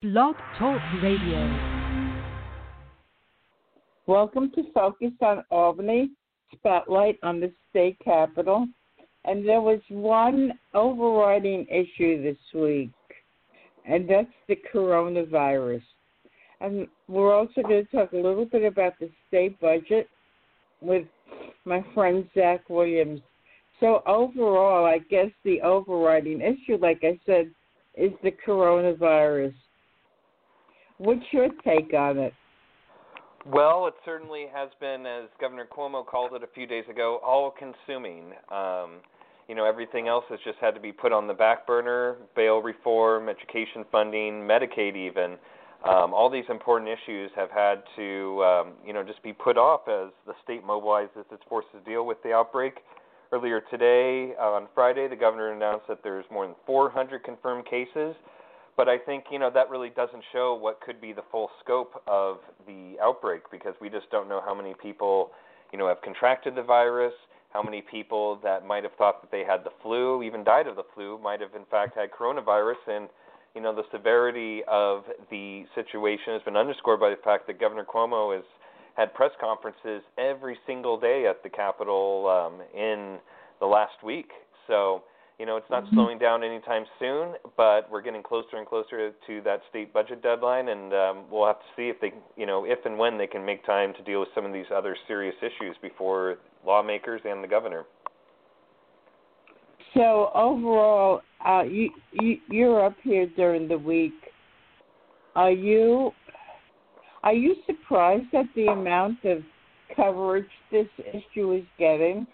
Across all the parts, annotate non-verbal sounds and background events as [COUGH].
Blog Talk Radio. Welcome to Focus on Albany, Spotlight on the state capitol. And there was one overriding issue this week, and that's the coronavirus. And we're also going to talk a little bit about the state budget with my friend Zach Williams. So, overall, I guess the overriding issue, like I said, is the coronavirus. What's your take on it? Well, it certainly has been, as Governor Cuomo called it a few days ago, all consuming. Um, you know, everything else has just had to be put on the back burner bail reform, education funding, Medicaid, even. Um, all these important issues have had to, um, you know, just be put off as the state mobilizes its forces to deal with the outbreak. Earlier today, on Friday, the governor announced that there's more than 400 confirmed cases but I think you know that really doesn't show what could be the full scope of the outbreak because we just don't know how many people you know have contracted the virus, how many people that might have thought that they had the flu, even died of the flu, might have in fact had coronavirus, and you know the severity of the situation has been underscored by the fact that Governor Cuomo has had press conferences every single day at the Capitol um, in the last week. So you know, it's not mm-hmm. slowing down anytime soon, but we're getting closer and closer to that state budget deadline, and um, we'll have to see if they, you know, if and when they can make time to deal with some of these other serious issues before lawmakers and the governor. So overall, uh, you, you you're up here during the week. Are you are you surprised at the amount of coverage this issue is getting?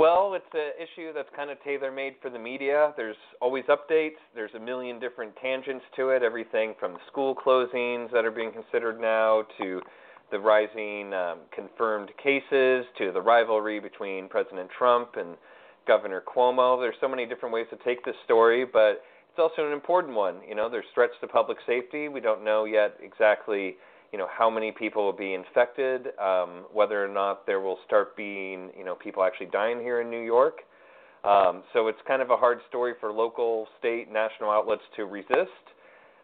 Well, it's an issue that's kind of tailor made for the media. There's always updates. There's a million different tangents to it. Everything from school closings that are being considered now to the rising um, confirmed cases to the rivalry between President Trump and Governor Cuomo. There's so many different ways to take this story, but it's also an important one. You know, there's threats to public safety. We don't know yet exactly you know how many people will be infected, um, whether or not there will start being you know people actually dying here in New York. Um, so it's kind of a hard story for local, state, national outlets to resist.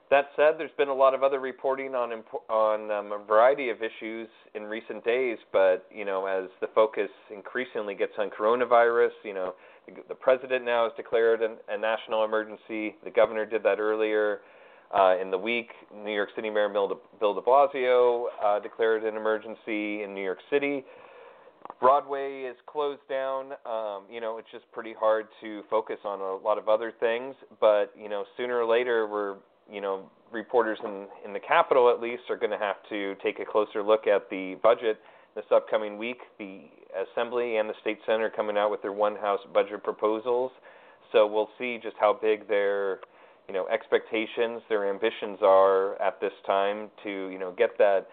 That said, there's been a lot of other reporting on on um, a variety of issues in recent days, but you know as the focus increasingly gets on coronavirus, you know the, the president now has declared an, a national emergency. The governor did that earlier. Uh, in the week, New York City Mayor Bill de, Blasio uh, declared an emergency in New York City. Broadway is closed down. Um, you know, it's just pretty hard to focus on a lot of other things. But you know, sooner or later, we're you know, reporters in in the Capitol at least are going to have to take a closer look at the budget this upcoming week. The Assembly and the State Senate are coming out with their one House budget proposals. So we'll see just how big their you know expectations, their ambitions are at this time to you know get that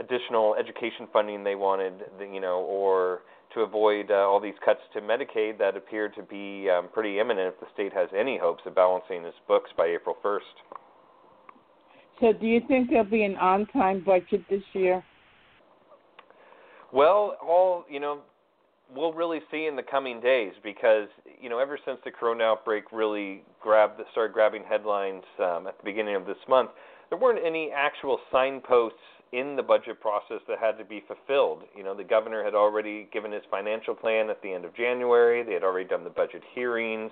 additional education funding they wanted, you know, or to avoid uh, all these cuts to Medicaid that appear to be um, pretty imminent if the state has any hopes of balancing its books by April 1st. So, do you think there'll be an on-time budget this year? Well, all you know, we'll really see in the coming days because you know ever since the corona outbreak really grabbed started grabbing headlines um, at the beginning of this month, there weren't any actual signposts in the budget process that had to be fulfilled. You know, the governor had already given his financial plan at the end of January. They had already done the budget hearings.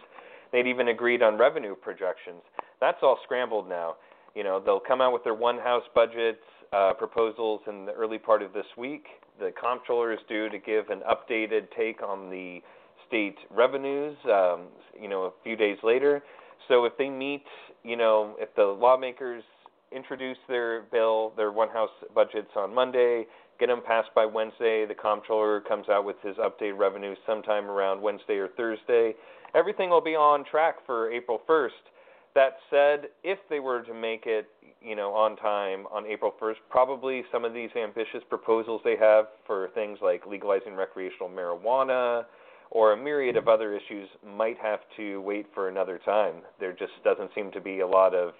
They'd even agreed on revenue projections. That's all scrambled now. You know, they'll come out with their one house budget uh, proposals in the early part of this week the comptroller is due to give an updated take on the state revenues, um, you know, a few days later. So if they meet, you know, if the lawmakers introduce their bill, their one house budgets on Monday, get them passed by Wednesday, the comptroller comes out with his updated revenues sometime around Wednesday or Thursday. Everything will be on track for April 1st. That said, if they were to make it, you know, on time on April 1st, probably some of these ambitious proposals they have for things like legalizing recreational marijuana or a myriad of other issues might have to wait for another time. There just doesn't seem to be a lot of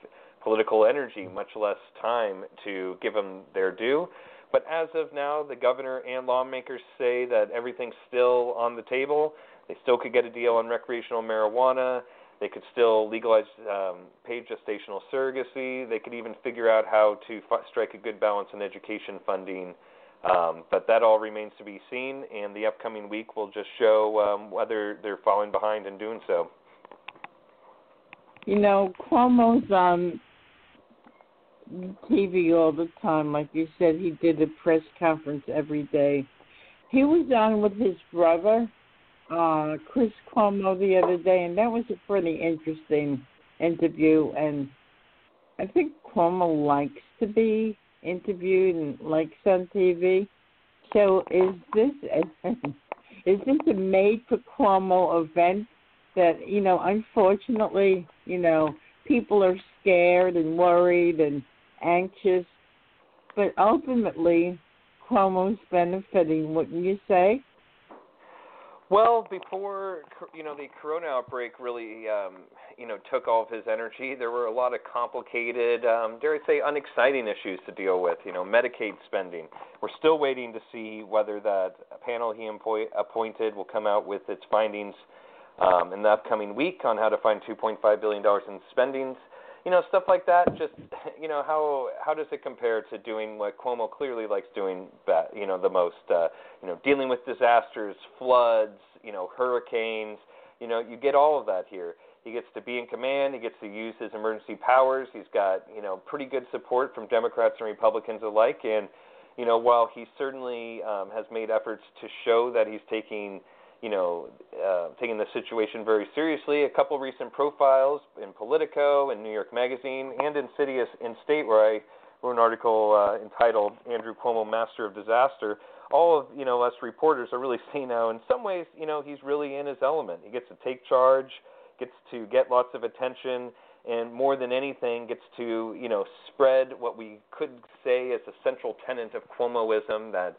political energy, much less time to give them their due. But as of now, the governor and lawmakers say that everything's still on the table. They still could get a deal on recreational marijuana They could still legalize um, paid gestational surrogacy. They could even figure out how to f- strike a good balance in education funding. Um, but that all remains to be seen, and the upcoming week will just show um, whether they're falling behind in doing so. You know, Cuomo's on TV all the time. Like you said, he did a press conference every day. He was on with his brother, uh, Chris Cuomo, the other day, and that was a pretty interesting interview. And I think Cuomo likes to be interviewed and likes on TV. So is this [LAUGHS] is this a made for Cuomo event that you know? Unfortunately, you know, people are scared and worried and anxious, but ultimately, Cuomo's benefiting, wouldn't you say? Well, before you know the corona outbreak really um, you know took all of his energy, there were a lot of complicated, um, dare I say, unexciting issues to deal with. You know, Medicaid spending. We're still waiting to see whether that panel he employ- appointed will come out with its findings um, in the upcoming week on how to find 2.5 billion dollars in spendings you know stuff like that just [LAUGHS] you know how how does it compare to doing what Cuomo clearly likes doing you know the most uh you know dealing with disasters floods you know hurricanes you know you get all of that here. He gets to be in command he gets to use his emergency powers he's got you know pretty good support from democrats and republicans alike and you know while he certainly um has made efforts to show that he's taking you know, uh, taking the situation very seriously. A couple recent profiles in Politico and New York Magazine and Insidious in State, where I wrote an article uh, entitled "Andrew Cuomo, Master of Disaster." All of you know us reporters are really [LAUGHS] seeing now. In some ways, you know, he's really in his element. He gets to take charge, gets to get lots of attention, and more than anything, gets to you know spread what we could say is a central tenet of Cuomoism that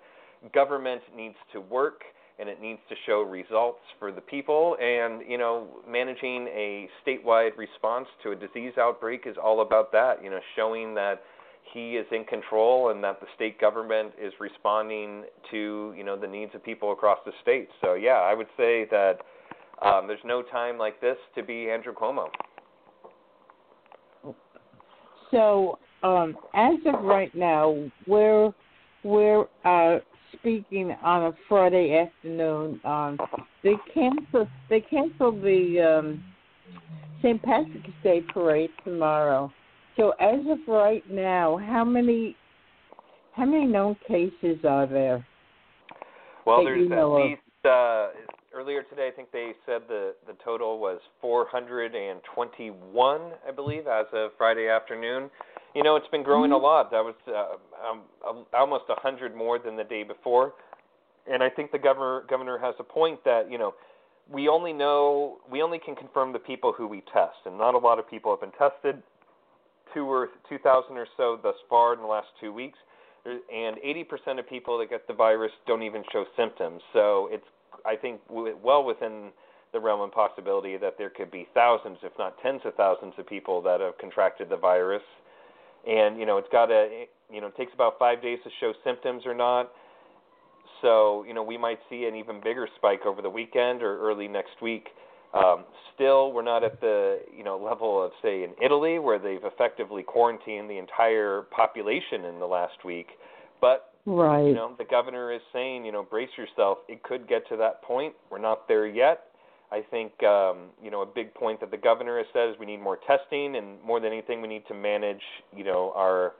government needs to work and it needs to show results for the people. And you know, managing a statewide response to a disease outbreak is all about that. You know, showing that he is in control and that the state government is responding to you know the needs of people across the state. So yeah, I would say that um, there's no time like this to be Andrew Cuomo. So um, as of right now, we're we're uh, speaking on a Friday afternoon. Um, they canceled they canceled the um, St. Patrick's Day parade tomorrow. So as of right now, how many how many known cases are there? Well, there's at least uh, earlier today. I think they said the the total was 421, I believe, as of Friday afternoon. You know, it's been growing mm-hmm. a lot. That was uh, um, almost a hundred more than the day before, and I think the governor governor has a point that you know we only know we only can confirm the people who we test, and not a lot of people have been tested. Two or two thousand or so thus far in the last two weeks, and 80% of people that get the virus don't even show symptoms. So it's I think well within the realm of possibility that there could be thousands, if not tens of thousands, of people that have contracted the virus and you know it's got a you know it takes about five days to show symptoms or not. So you know we might see an even bigger spike over the weekend or early next week. Um, still, we're not at the you know level of say in Italy where they've effectively quarantined the entire population in the last week. But right. you know the governor is saying you know brace yourself. It could get to that point. We're not there yet. I think um, you know a big point that the governor has said is we need more testing, and more than anything, we need to manage you know our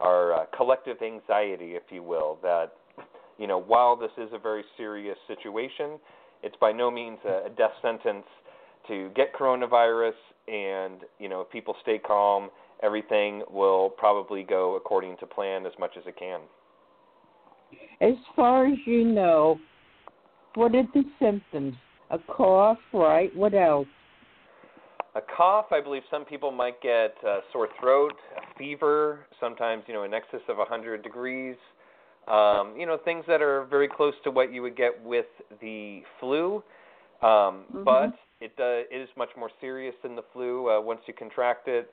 our uh, collective anxiety, if you will. That you know while this is a very serious situation, it's by no means a, a death sentence to get coronavirus, and you know if people stay calm, everything will probably go according to plan as much as it can. As far as you know, what are the symptoms? A cough, right? What else? A cough. I believe some people might get a sore throat, a fever, sometimes you know in excess of 100 degrees. Um, you know things that are very close to what you would get with the flu, um, mm-hmm. but it, uh, it is much more serious than the flu uh, once you contract it.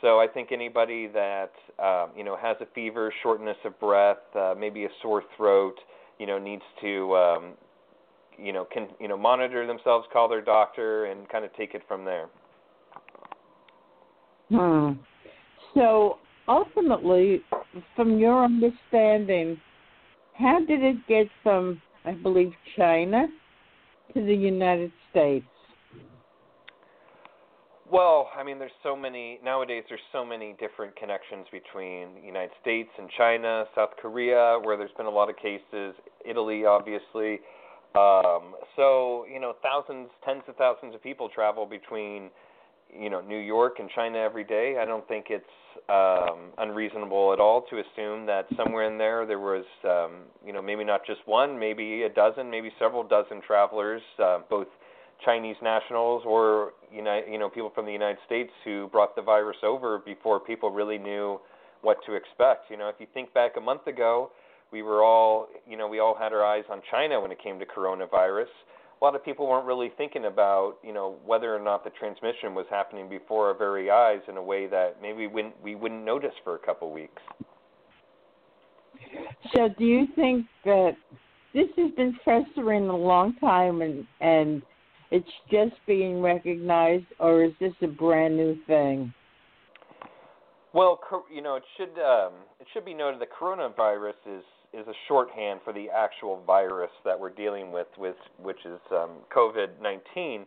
So I think anybody that um, you know has a fever, shortness of breath, uh, maybe a sore throat, you know needs to um, you know can you know monitor themselves, call their doctor, and kind of take it from there. Hmm. So ultimately, from your understanding, how did it get from, I believe, China to the United States? Well, I mean, there's so many nowadays. There's so many different connections between the United States and China, South Korea, where there's been a lot of cases. Italy, obviously. Um, so you know, thousands, tens of thousands of people travel between you know New York and China every day. I don't think it's um, unreasonable at all to assume that somewhere in there there was um, you know maybe not just one, maybe a dozen, maybe several dozen travelers, uh, both Chinese nationals or United, you know people from the United States who brought the virus over before people really knew what to expect. You know, if you think back a month ago, we were all you know we all had our eyes on China when it came to coronavirus a lot of people weren't really thinking about, you know, whether or not the transmission was happening before our very eyes in a way that maybe we wouldn't, we wouldn't notice for a couple of weeks. So, do you think that this has been festering a long time and and it's just being recognized, or is this a brand new thing? Well, you know, it should um, it should be noted that coronavirus is is a shorthand for the actual virus that we're dealing with, with which is um, COVID-19.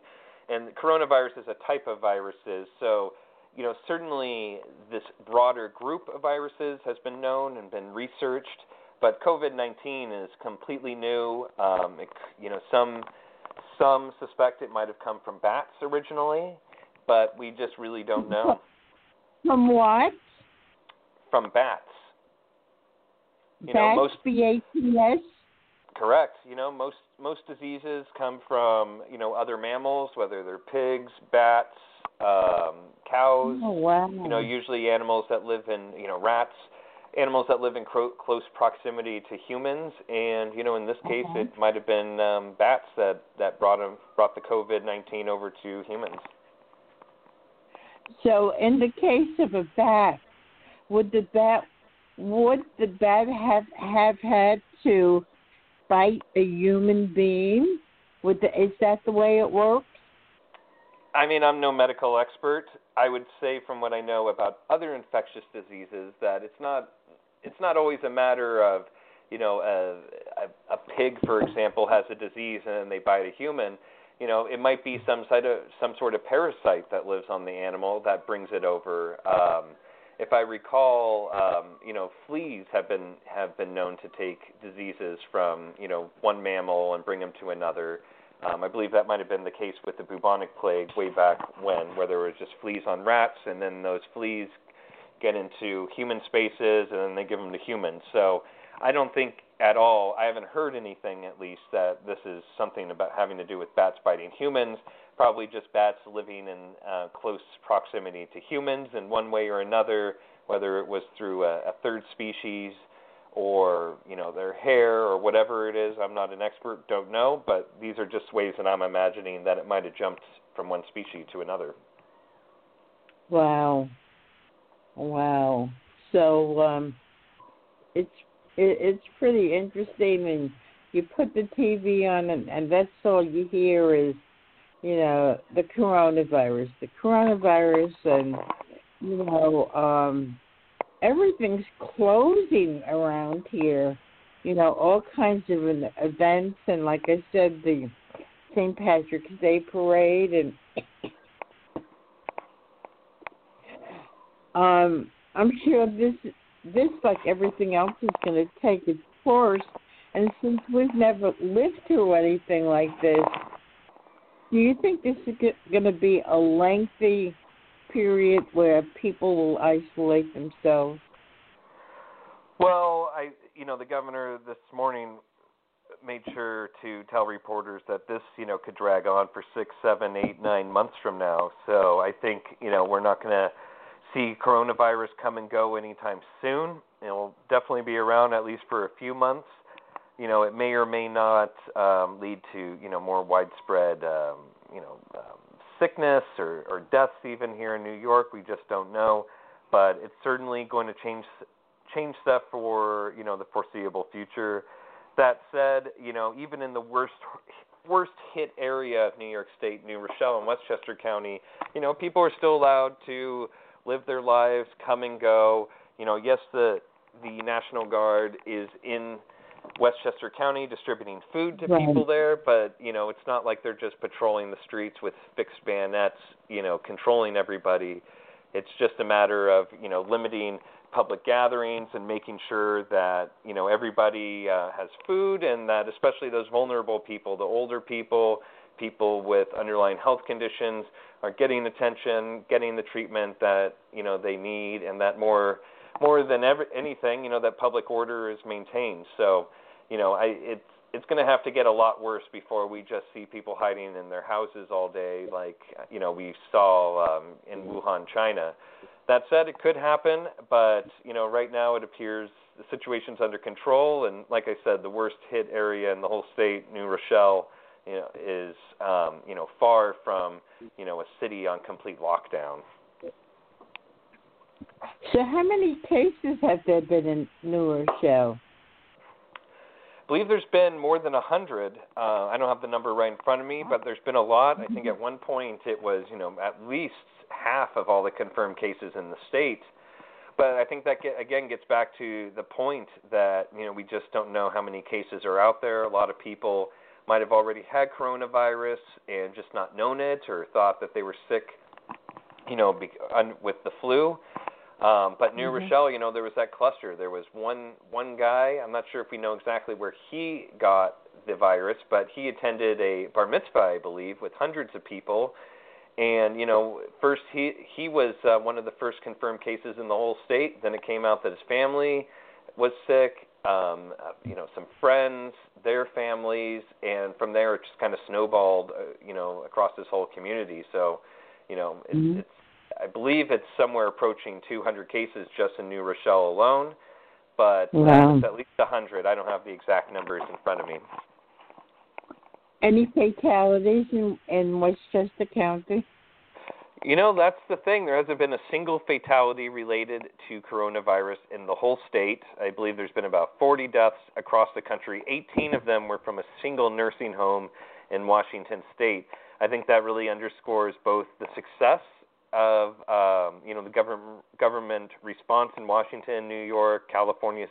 And coronavirus is a type of viruses. So, you know, certainly this broader group of viruses has been known and been researched, but COVID-19 is completely new. Um, it, you know, some some suspect it might have come from bats originally, but we just really don't know. From what? From bats. You know, most B-A-T-S? Correct. You know, most most diseases come from you know other mammals, whether they're pigs, bats, um, cows. Oh wow. You know, usually animals that live in you know rats, animals that live in cro- close proximity to humans, and you know in this case uh-huh. it might have been um, bats that that brought them brought the COVID nineteen over to humans. So, in the case of a bat, would the bat would the bat have have had to bite a human being? Would the, is that the way it works? I mean, I'm no medical expert. I would say, from what I know about other infectious diseases, that it's not it's not always a matter of you know a, a, a pig, for example, has a disease and then they bite a human. You know, it might be some sort of some sort of parasite that lives on the animal that brings it over. Um, if I recall, um, you know, fleas have been have been known to take diseases from you know one mammal and bring them to another. Um, I believe that might have been the case with the bubonic plague way back when, where there was just fleas on rats, and then those fleas get into human spaces, and then they give them to humans. So I don't think at all. I haven't heard anything, at least, that this is something about having to do with bats biting humans probably just bats living in uh, close proximity to humans in one way or another, whether it was through a, a third species or you know their hair or whatever it is. I'm not an expert, don't know, but these are just ways that I'm imagining that it might have jumped from one species to another. Wow, wow. So um, it's it, it's pretty interesting, and you put the TV on, and, and that's all you hear is you know, the coronavirus, the coronavirus, and you know, um, everything's closing around here. You know, all kinds of events, and like I said, the St. Patrick's Day parade, and [COUGHS] um, I'm sure this, this like everything else, is going to take its course. And since we've never lived through anything like this, do you think this is going to be a lengthy period where people will isolate themselves? Well, I, you know, the governor this morning made sure to tell reporters that this, you know, could drag on for six, seven, eight, nine months from now. So I think, you know, we're not going to see coronavirus come and go anytime soon. It'll definitely be around at least for a few months you know, it may or may not um, lead to you know more widespread um, you know um, sickness or, or deaths even here in New York. We just don't know, but it's certainly going to change change stuff for you know the foreseeable future. That said, you know even in the worst worst hit area of New York State, New Rochelle and Westchester County, you know people are still allowed to live their lives, come and go. You know, yes, the the National Guard is in Westchester County distributing food to right. people there, but you know, it's not like they're just patrolling the streets with fixed bayonets, you know, controlling everybody. It's just a matter of, you know, limiting public gatherings and making sure that, you know, everybody uh, has food and that especially those vulnerable people, the older people, people with underlying health conditions are getting attention, getting the treatment that, you know, they need and that more more than ever anything, you know, that public order is maintained. So, you know, I it's it's going to have to get a lot worse before we just see people hiding in their houses all day, like you know we saw um, in Wuhan, China. That said, it could happen, but you know right now it appears the situation's under control, and like I said, the worst hit area in the whole state, New Rochelle, you know, is um, you know far from you know a city on complete lockdown. So, how many cases have there been in New Rochelle? I believe there's been more than a hundred. Uh, I don't have the number right in front of me, but there's been a lot. I think at one point it was, you know, at least half of all the confirmed cases in the state. But I think that get, again gets back to the point that you know we just don't know how many cases are out there. A lot of people might have already had coronavirus and just not known it or thought that they were sick, you know, be, un, with the flu. Um, but New mm-hmm. Rochelle, you know, there was that cluster. There was one one guy. I'm not sure if we know exactly where he got the virus, but he attended a bar mitzvah, I believe, with hundreds of people. And you know, first he he was uh, one of the first confirmed cases in the whole state. Then it came out that his family was sick. Um, uh, you know, some friends, their families, and from there it just kind of snowballed. Uh, you know, across this whole community. So, you know, it, mm-hmm. it's I believe it's somewhere approaching 200 cases just in New Rochelle alone, but wow. it's at least 100. I don't have the exact numbers in front of me. Any fatalities in, in Westchester County? You know, that's the thing. There hasn't been a single fatality related to coronavirus in the whole state. I believe there's been about 40 deaths across the country. 18 of them were from a single nursing home in Washington state. I think that really underscores both the success of um, you know the government government response in Washington, New York, California,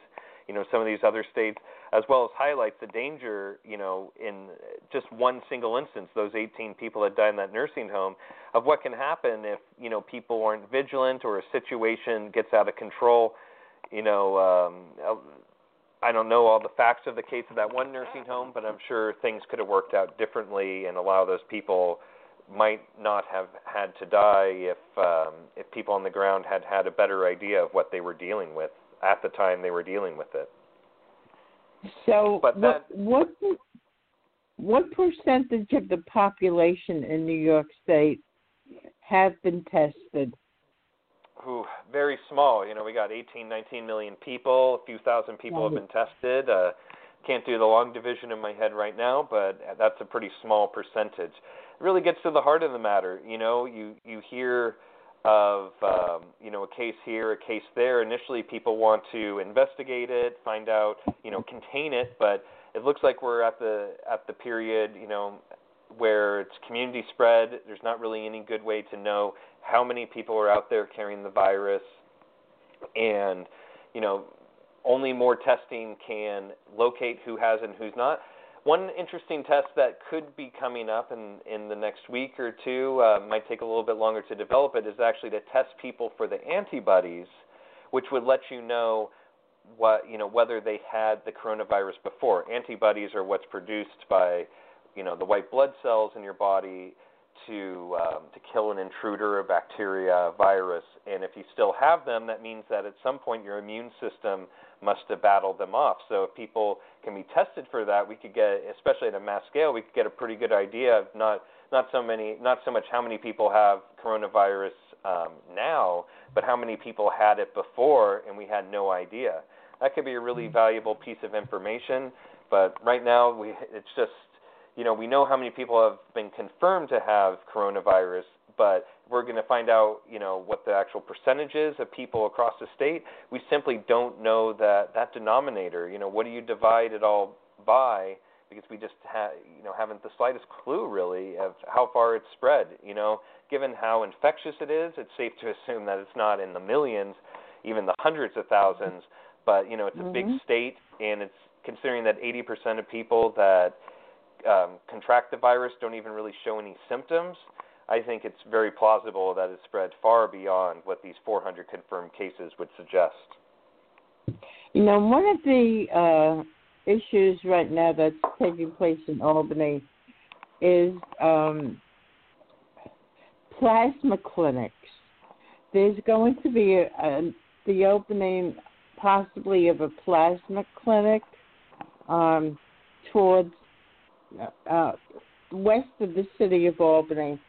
you know some of these other states, as well as highlights the danger you know in just one single instance, those 18 people that died in that nursing home, of what can happen if you know people aren't vigilant or a situation gets out of control. You know, um, I don't know all the facts of the case of that one nursing home, but I'm sure things could have worked out differently and allow those people might not have had to die if um, if people on the ground had had a better idea of what they were dealing with at the time they were dealing with it. So, but that, what what what percentage of the population in New York State have been tested? Ooh, very small. You know, we got 18, 19 million people. A few thousand people have been tested. Uh, can't do the long division in my head right now, but that's a pretty small percentage really gets to the heart of the matter. You know, you you hear of um, you know a case here, a case there. Initially, people want to investigate it, find out, you know, contain it, but it looks like we're at the at the period, you know, where it's community spread. There's not really any good way to know how many people are out there carrying the virus, and you know, only more testing can locate who has and who's not. One interesting test that could be coming up in, in the next week or two, uh, might take a little bit longer to develop it, is actually to test people for the antibodies, which would let you know what you know whether they had the coronavirus before. Antibodies are what's produced by you know the white blood cells in your body to um, to kill an intruder, a bacteria, a virus, and if you still have them, that means that at some point your immune system must have battled them off. So if people can be tested for that, we could get, especially at a mass scale, we could get a pretty good idea of not not so many, not so much how many people have coronavirus um, now, but how many people had it before and we had no idea. That could be a really mm-hmm. valuable piece of information. But right now, we it's just you know we know how many people have been confirmed to have coronavirus, but we're going to find out, you know, what the actual percentages of people across the state. We simply don't know that that denominator. You know, what do you divide it all by because we just ha- you know haven't the slightest clue really of how far it's spread. You know, given how infectious it is, it's safe to [LAUGHS] assume that it's not in the millions, even the hundreds of thousands. But you know, it's mm-hmm. a big state, and it's considering that 80% of people that um, contract the virus don't even really show any symptoms. I think it's very plausible that it's spread far beyond what these 400 confirmed cases would suggest. You know, one of the uh, issues right now that's taking place in Albany is um, plasma clinics. There's going to be a, a, the opening, possibly, of a plasma clinic um, towards uh, west of the city of Albany.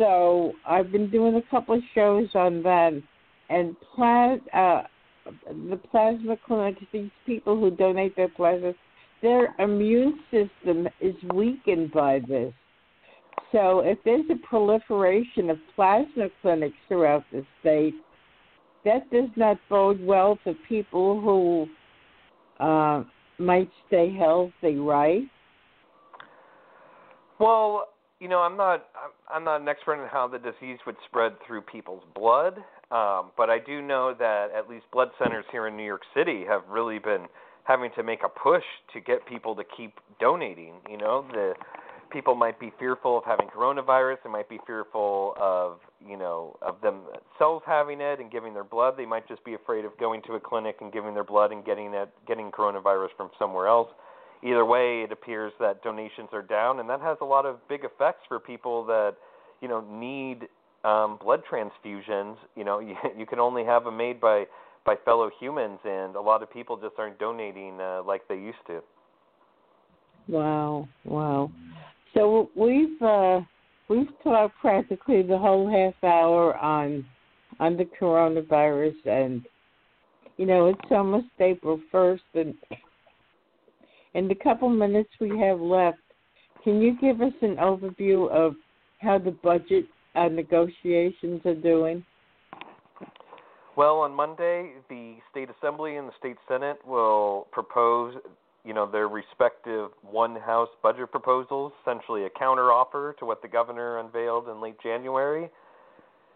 So I've been doing a couple of shows on that, and plas- uh, the plasma clinics, these people who donate their plasma, their immune system is weakened by this. So if there's a proliferation of plasma clinics throughout the state, that does not bode well for people who uh, might stay healthy, right? Well, you know, I'm not I'm not an expert in how the disease would spread through people's blood, um, but I do know that at least blood centers here in New York City have really been having to make a push to get people to keep donating. You know, the people might be fearful of having coronavirus. They might be fearful of you know of themselves having it and giving their blood. They might just be afraid of going to a clinic and giving their blood and getting it getting coronavirus from somewhere else. Either way, it appears that donations are down, and that has a lot of big effects for people that you know need um, blood transfusions. You know, [LAUGHS] you, you can only have them made by by fellow humans, and a lot of people just aren't donating uh, like they used to. Wow, wow. So we've uh, we've talked practically the whole half hour on on the coronavirus, and you know it's almost April first, and in the couple minutes we have left, can you give us an overview of how the budget uh, negotiations are doing? Well, on Monday, the state assembly and the state senate will propose you know their respective one house budget proposals, essentially a counteroffer to what the governor unveiled in late January.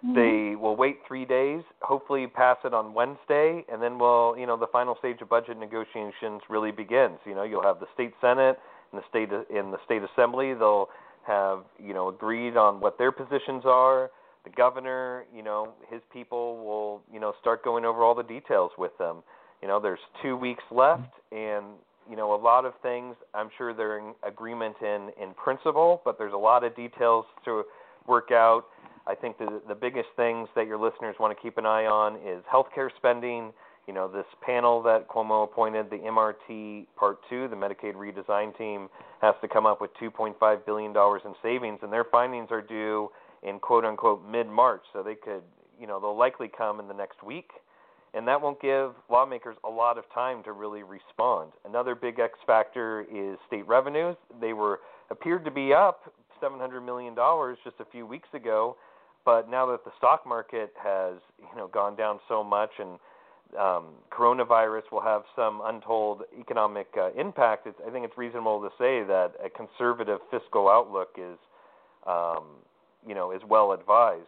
Mm-hmm. They will wait three days, hopefully pass it on Wednesday, and then we'll you know the final stage of budget negotiations really begins. You know you'll have the state senate and the state in the state assembly. They'll have you know agreed on what their positions are. The governor, you know, his people will you know start going over all the details with them. You know, there's two weeks left, and you know, a lot of things I'm sure they're in agreement in in principle, but there's a lot of details to work out. I think the the biggest things that your listeners want to keep an eye on is healthcare spending. You know, this panel that Cuomo appointed, the MRT Part 2, the Medicaid redesign team, has to come up with $2.5 billion in savings, and their findings are due in quote unquote mid March. So they could, you know, they'll likely come in the next week and that won't give lawmakers a lot of time to really respond. Another big X factor is state revenues. They were appeared to be up 700 million dollars just a few weeks ago, but now that the stock market has you know gone down so much and um, coronavirus will have some untold economic uh, impact, it's, I think it's reasonable to say that a conservative fiscal outlook is, um, you know, is well advised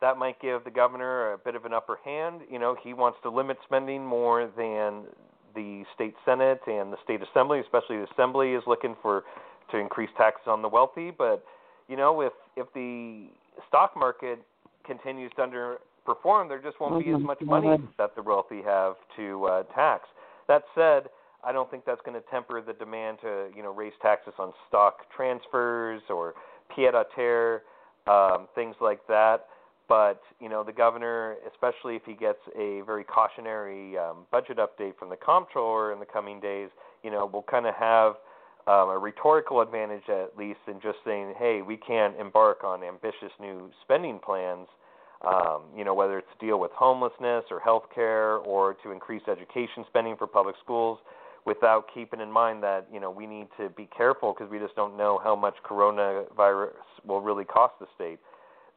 that might give the governor a bit of an upper hand. You know, he wants to limit spending more than the state senate and the state assembly, especially the assembly is looking for to increase taxes on the wealthy. But you know, if if the stock market continues to underperform, there just won't be as much money that the wealthy have to uh, tax. That said, I don't think that's going to temper the demand to you know raise taxes on stock transfers or pied à terre, um, things like that. But you know, the governor, especially if he gets a very cautionary um, budget update from the comptroller in the coming days, you know, will kind of have um, a rhetorical advantage at least in just saying, "Hey, we can't embark on ambitious new spending plans." Um, you know, whether it's to deal with homelessness or health care or to increase education spending for public schools, without keeping in mind that you know we need to be careful because we just don't know how much coronavirus will really cost the state.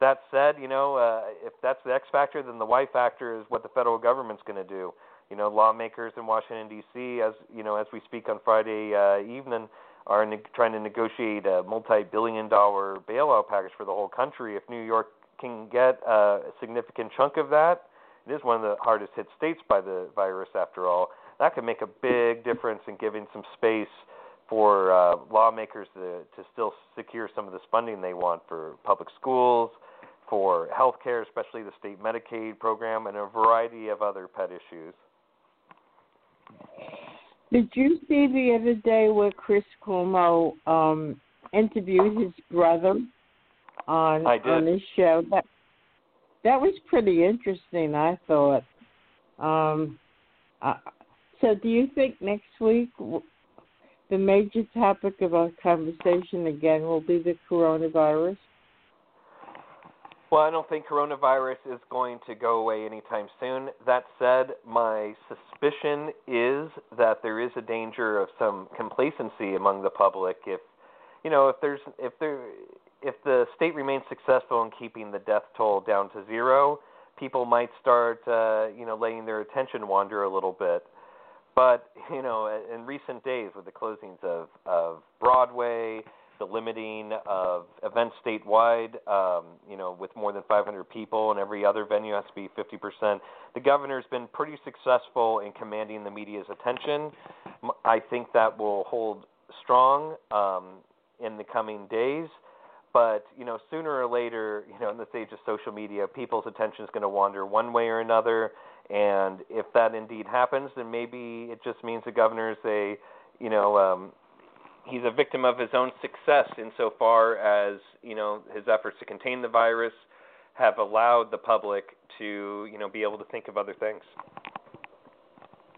That said, you know, uh, if that's the X factor, then the Y factor is what the federal government's going to do. You know, lawmakers in Washington D.C., as you know, as we speak on Friday uh, evening, are ne- trying to negotiate a multi-billion-dollar bailout package for the whole country. If New York can get a significant chunk of that, it is one of the hardest hit states by the virus, after all. That could make a big difference in giving some space for uh, lawmakers to, to still secure some of this funding they want for public schools, for health care, especially the state Medicaid program, and a variety of other pet issues. Did you see the other day where Chris Cuomo um, interviewed his brother on I did. on his show? That that was pretty interesting. I thought. Um, uh, so, do you think next week the major topic of our conversation again will be the coronavirus? Well, I don't think coronavirus is going to go away anytime soon. That said, my suspicion is that there is a danger of some complacency among the public if you know, if there's if there if the state remains successful in keeping the death toll down to zero, people might start uh, you know, letting their attention wander a little bit. But, you know, in recent days with the closings of of Broadway, the limiting of events statewide, um, you know, with more than 500 people, and every other venue has to be 50%. The governor's been pretty successful in commanding the media's attention. I think that will hold strong um, in the coming days. But you know, sooner or later, you know, in this age of social media, people's attention is going to wander one way or another. And if that indeed happens, then maybe it just means the governor is a, you know, um, he's a victim of his own success insofar as you know his efforts to contain the virus have allowed the public to you know be able to think of other things.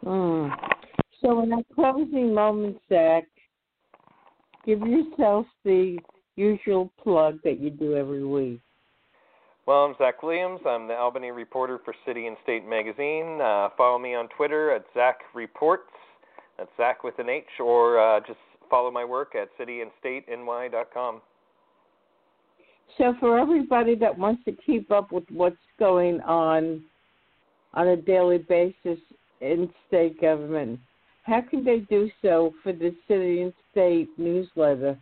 Mm. So, in our closing moments, Zach, give yourself the usual plug that you do every week. Well, I'm Zach Williams. I'm the Albany reporter for City and State Magazine. Uh, follow me on Twitter at Zach Reports. That's Zach with an H, or uh, just follow my work at cityandstateny.com. So, for everybody that wants to keep up with what's going on on a daily basis in state government, how can they do so for the City and State newsletter?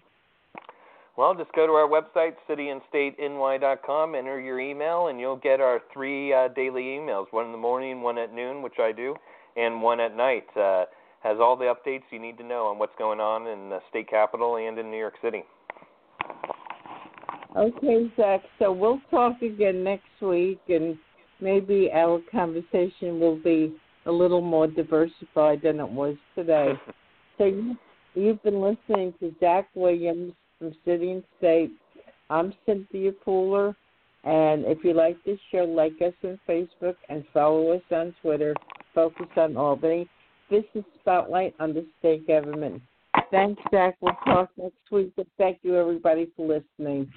Well, just go to our website, cityandstateny.com, enter your email, and you'll get our three uh, daily emails one in the morning, one at noon, which I do, and one at night. Uh, has all the updates you need to know on what's going on in the state capital and in New York City. Okay, Zach. So we'll talk again next week, and maybe our conversation will be a little more diversified than it was today. so you, you've been listening to Zach Williams from City and State. I'm Cynthia Pooler, and if you like this show, like us on Facebook and follow us on Twitter. Focus on Albany. This is Spotlight on the state government. Thanks, Zach. We'll talk next week. But thank you, everybody, for listening.